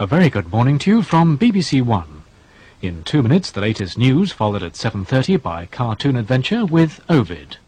A very good morning to you from BBC One. In two minutes, the latest news, followed at 7.30 by Cartoon Adventure with Ovid.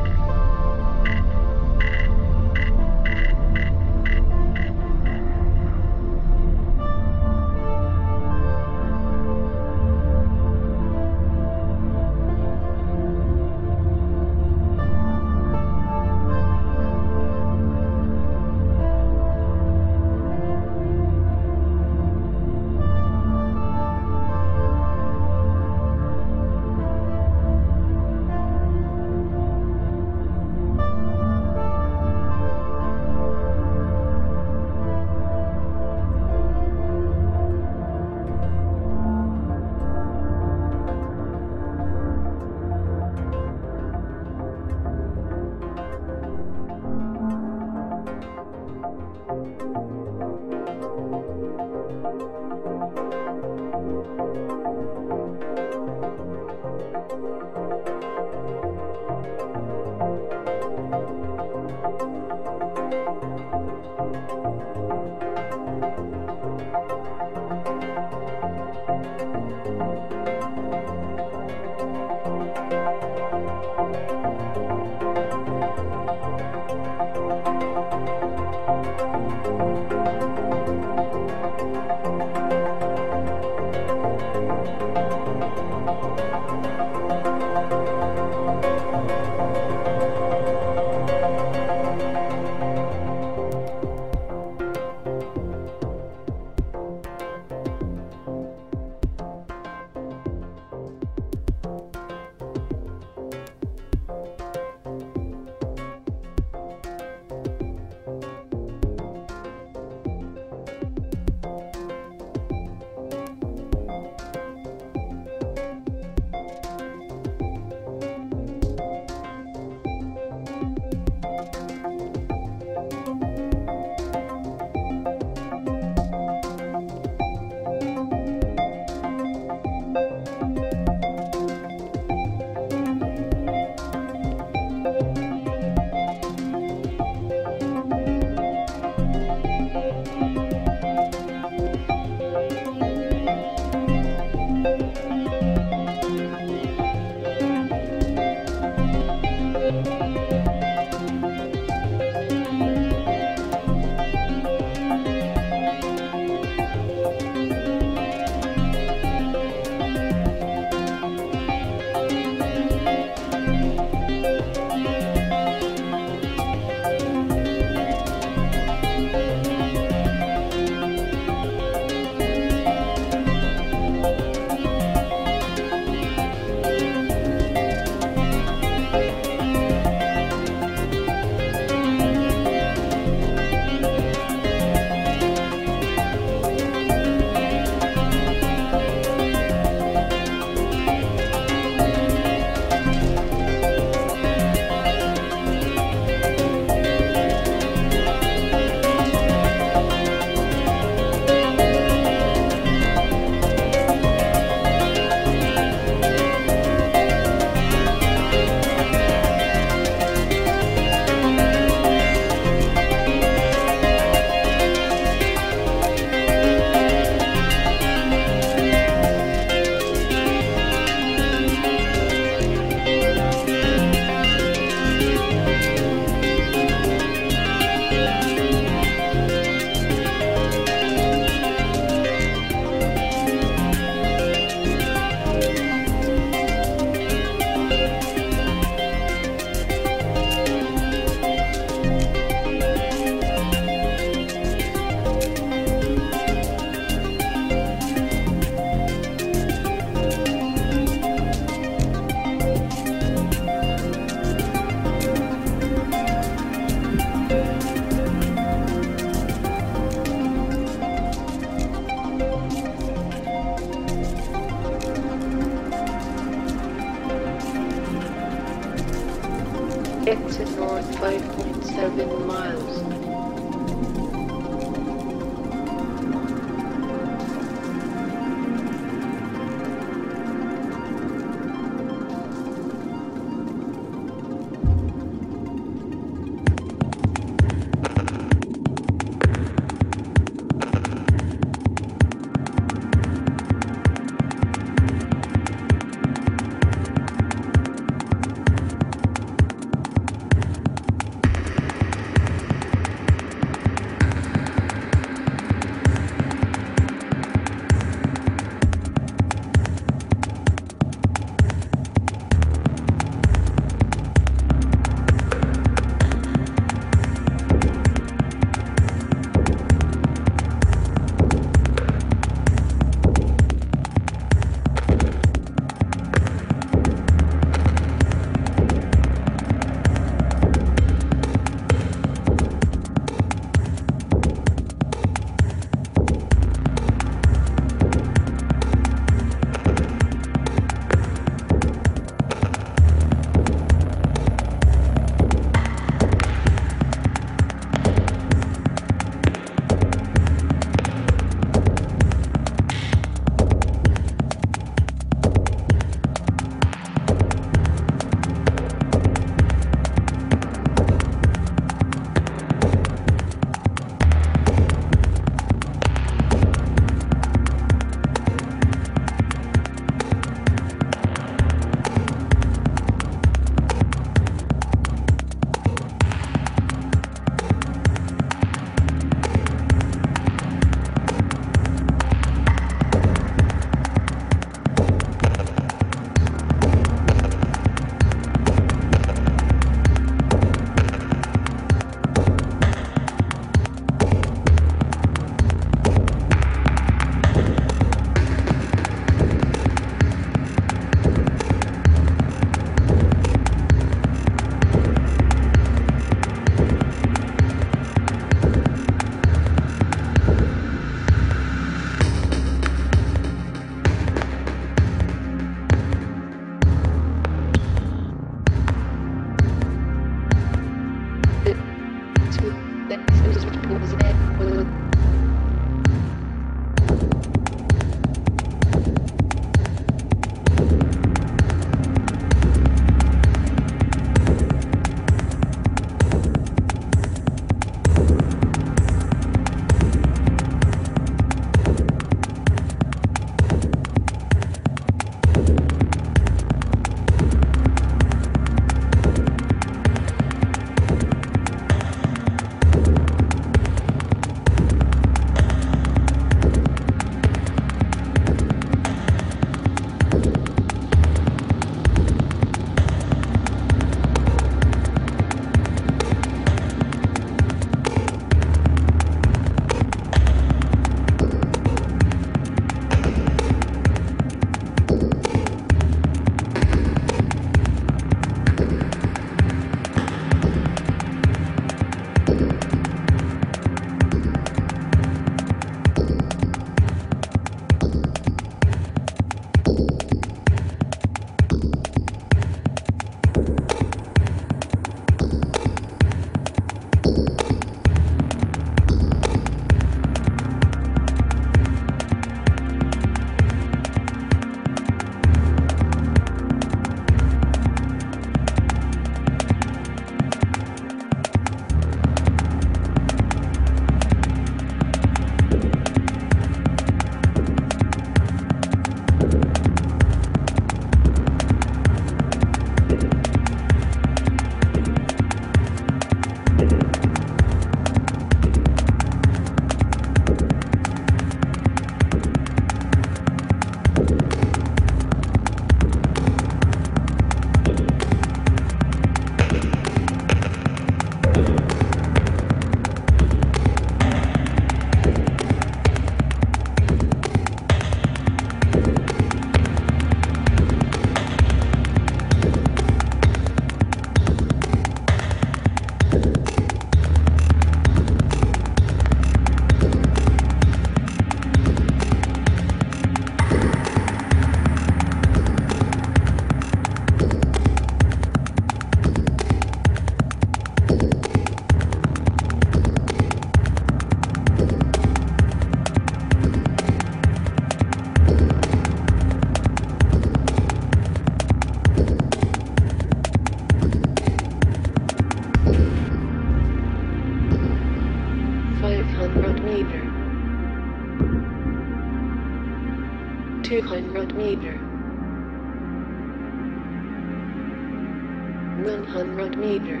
100 meter.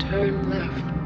Turn left.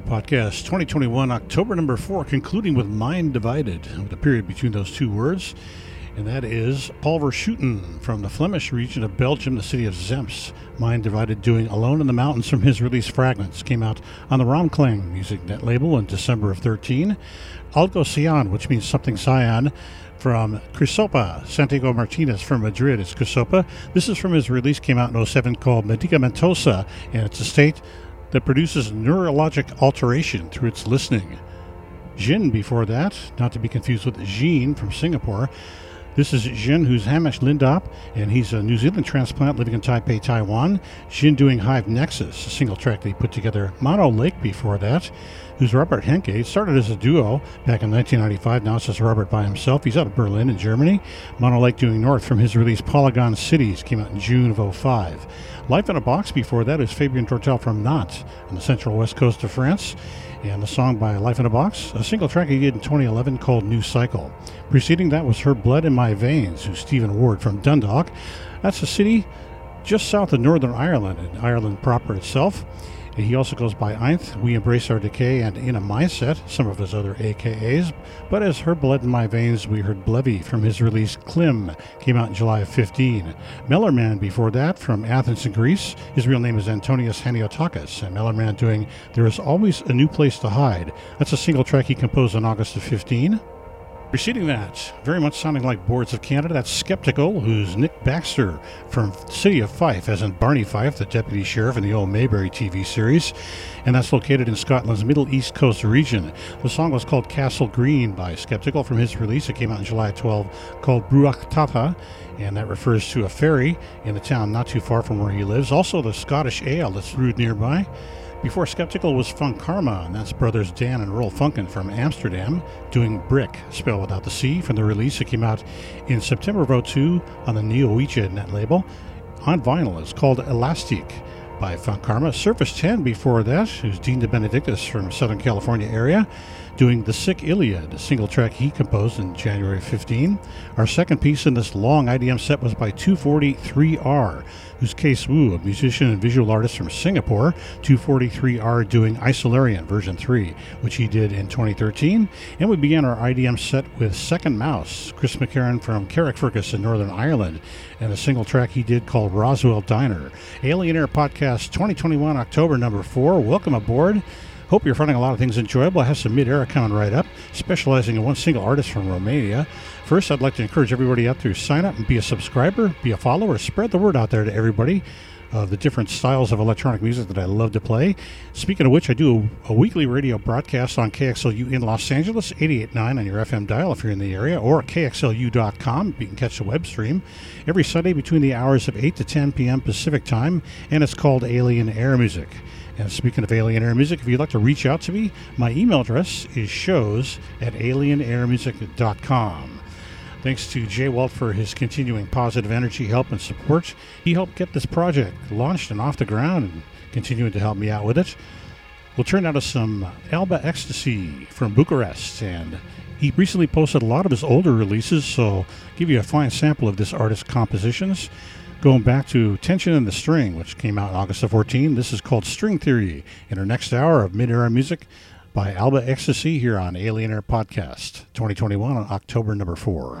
Podcast 2021, October number four, concluding with Mind Divided, with a period between those two words. And that is Paul Verschutten from the Flemish region of Belgium, the city of Zemst. Mind Divided doing Alone in the Mountains from his release Fragments. Came out on the Romklang Music Net label in December of 13. Algo Cyan, which means something cyan, from Crisopa, Santiago Martinez from Madrid. It's Crisopa. This is from his release, came out in 07 called Medicamentosa, and it's a state that produces neurologic alteration through its listening. Jin before that, not to be confused with Jean from Singapore. This is Jin, who's Hamish Lindop, and he's a New Zealand transplant living in Taipei, Taiwan. Jin doing Hive Nexus, a single track they put together. Monolake before that, who's Robert Henke. Started as a duo back in 1995. Now it's just Robert by himself. He's out of Berlin in Germany. Monolake doing North from his release Polygon Cities came out in June of 05. Life in a Box before that is Fabian Tortel from Nantes on the central west coast of France. And the song by Life in a Box, a single track he did in 2011 called New Cycle. Preceding that was Her Blood in My Veins, who's Stephen Ward from Dundalk. That's a city just south of Northern Ireland, and Ireland proper itself. He also goes by Einth, We Embrace Our Decay, and In a Mindset, some of his other AKAs. But as Her Blood in My Veins, we heard Blevy from his release Klim, came out in July of 15. Mellerman before that from Athens in Greece. His real name is Antonius Haniotakis, and Mellerman doing There Is Always a New Place to Hide. That's a single track he composed in August of 15. Preceding that, very much sounding like Boards of Canada, that's Skeptical, who's Nick Baxter from City of Fife, as in Barney Fife, the deputy sheriff in the old Mayberry TV series, and that's located in Scotland's Middle East Coast region. The song was called Castle Green by Skeptical from his release. It came out in July 12 called Bruach Tatha, and that refers to a ferry in the town not too far from where he lives. Also, the Scottish ale that's brewed nearby. Before Skeptical was Funckarma, and that's brothers Dan and Roel Funcken from Amsterdam doing Brick, spelled without the C, from the release. that came out in September of 02 on the Neo Ouija net label. On vinyl, it's called Elastic by Funckarma. Surface 10 before that, who's Dean de Benedictis from Southern California area, doing The Sick Iliad, a single track he composed in January 15. Our second piece in this long IDM set was by 243R who's Case Wu, a musician and visual artist from Singapore, 243R doing Isolarian version 3, which he did in 2013. And we began our IDM set with Second Mouse, Chris McCarran from Carrickfergus in Northern Ireland, and a single track he did called Roswell Diner. Alien Air Podcast 2021, October number 4. Welcome aboard. Hope you're finding a lot of things enjoyable. I have some mid-era coming right up, specializing in one single artist from Romania. First, I'd like to encourage everybody out there to sign up and be a subscriber, be a follower, spread the word out there to everybody of the different styles of electronic music that I love to play. Speaking of which, I do a, a weekly radio broadcast on KXLU in Los Angeles, 88.9 on your FM dial if you're in the area, or KXLU.com. You can catch the web stream every Sunday between the hours of 8 to 10 p.m. Pacific time, and it's called Alien Air Music. And speaking of Alien Air Music, if you'd like to reach out to me, my email address is shows at alienairmusic.com. Thanks to Jay Walt for his continuing positive energy, help, and support. He helped get this project launched and off the ground and continuing to help me out with it. We'll turn out to some Alba Ecstasy from Bucharest. And he recently posted a lot of his older releases, so I'll give you a fine sample of this artist's compositions. Going back to Tension in the String, which came out August of 14. This is called String Theory in our next hour of mid era music by Alba Ecstasy here on Alien Air Podcast 2021 on October number four.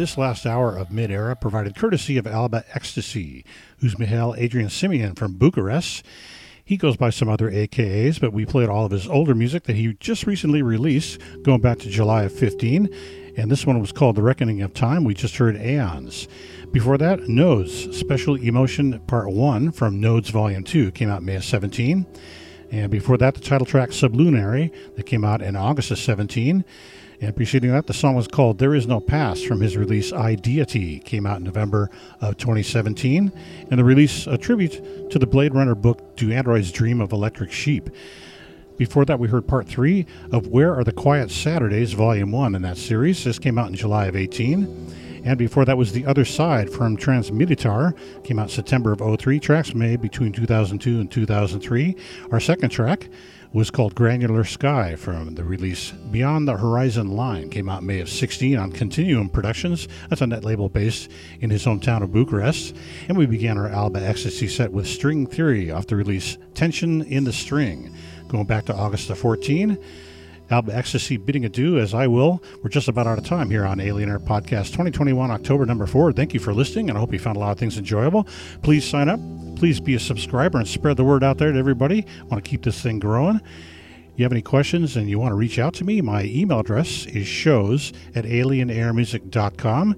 This last hour of Mid Era provided courtesy of Alba Ecstasy, who's Mihail Adrian Simeon from Bucharest. He goes by some other AKAs, but we played all of his older music that he just recently released, going back to July of 15. And this one was called The Reckoning of Time. We just heard Aeons. Before that, Nodes, Special Emotion Part 1 from Nodes Volume 2 came out May of 17. And before that, the title track Sublunary that came out in August of 17. And preceding that, the song was called There Is No Past from his release I Deity, came out in November of 2017. And the release, a tribute to the Blade Runner book Do Androids Dream of Electric Sheep. Before that, we heard part three of Where Are the Quiet Saturdays, Volume 1 in that series. This came out in July of 18. And before that was The Other Side from Transmeditar, came out September of 03. Tracks made between 2002 and 2003. Our second track was called Granular Sky from the release Beyond the Horizon Line. Came out May of 16 on Continuum Productions. That's a net label based in his hometown of Bucharest. And we began our Alba Ecstasy set with String Theory off the release Tension in the String, going back to August of 14. Alba Ecstasy bidding adieu, as I will. We're just about out of time here on Alien Air Podcast 2021, October number four. Thank you for listening, and I hope you found a lot of things enjoyable. Please sign up. Please be a subscriber and spread the word out there to everybody. I want to keep this thing growing. You have any questions and you want to reach out to me, my email address is shows at alienairmusic.com.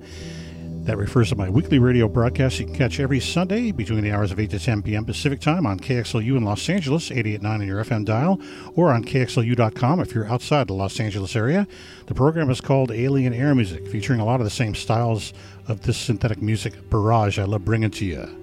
That refers to my weekly radio broadcast you can catch every Sunday between the hours of 8 to 10 p.m. Pacific Time on KXLU in Los Angeles, 88.9 on your FM dial, or on KXLU.com if you're outside the Los Angeles area. The program is called Alien Air Music, featuring a lot of the same styles of this synthetic music barrage I love bringing to you.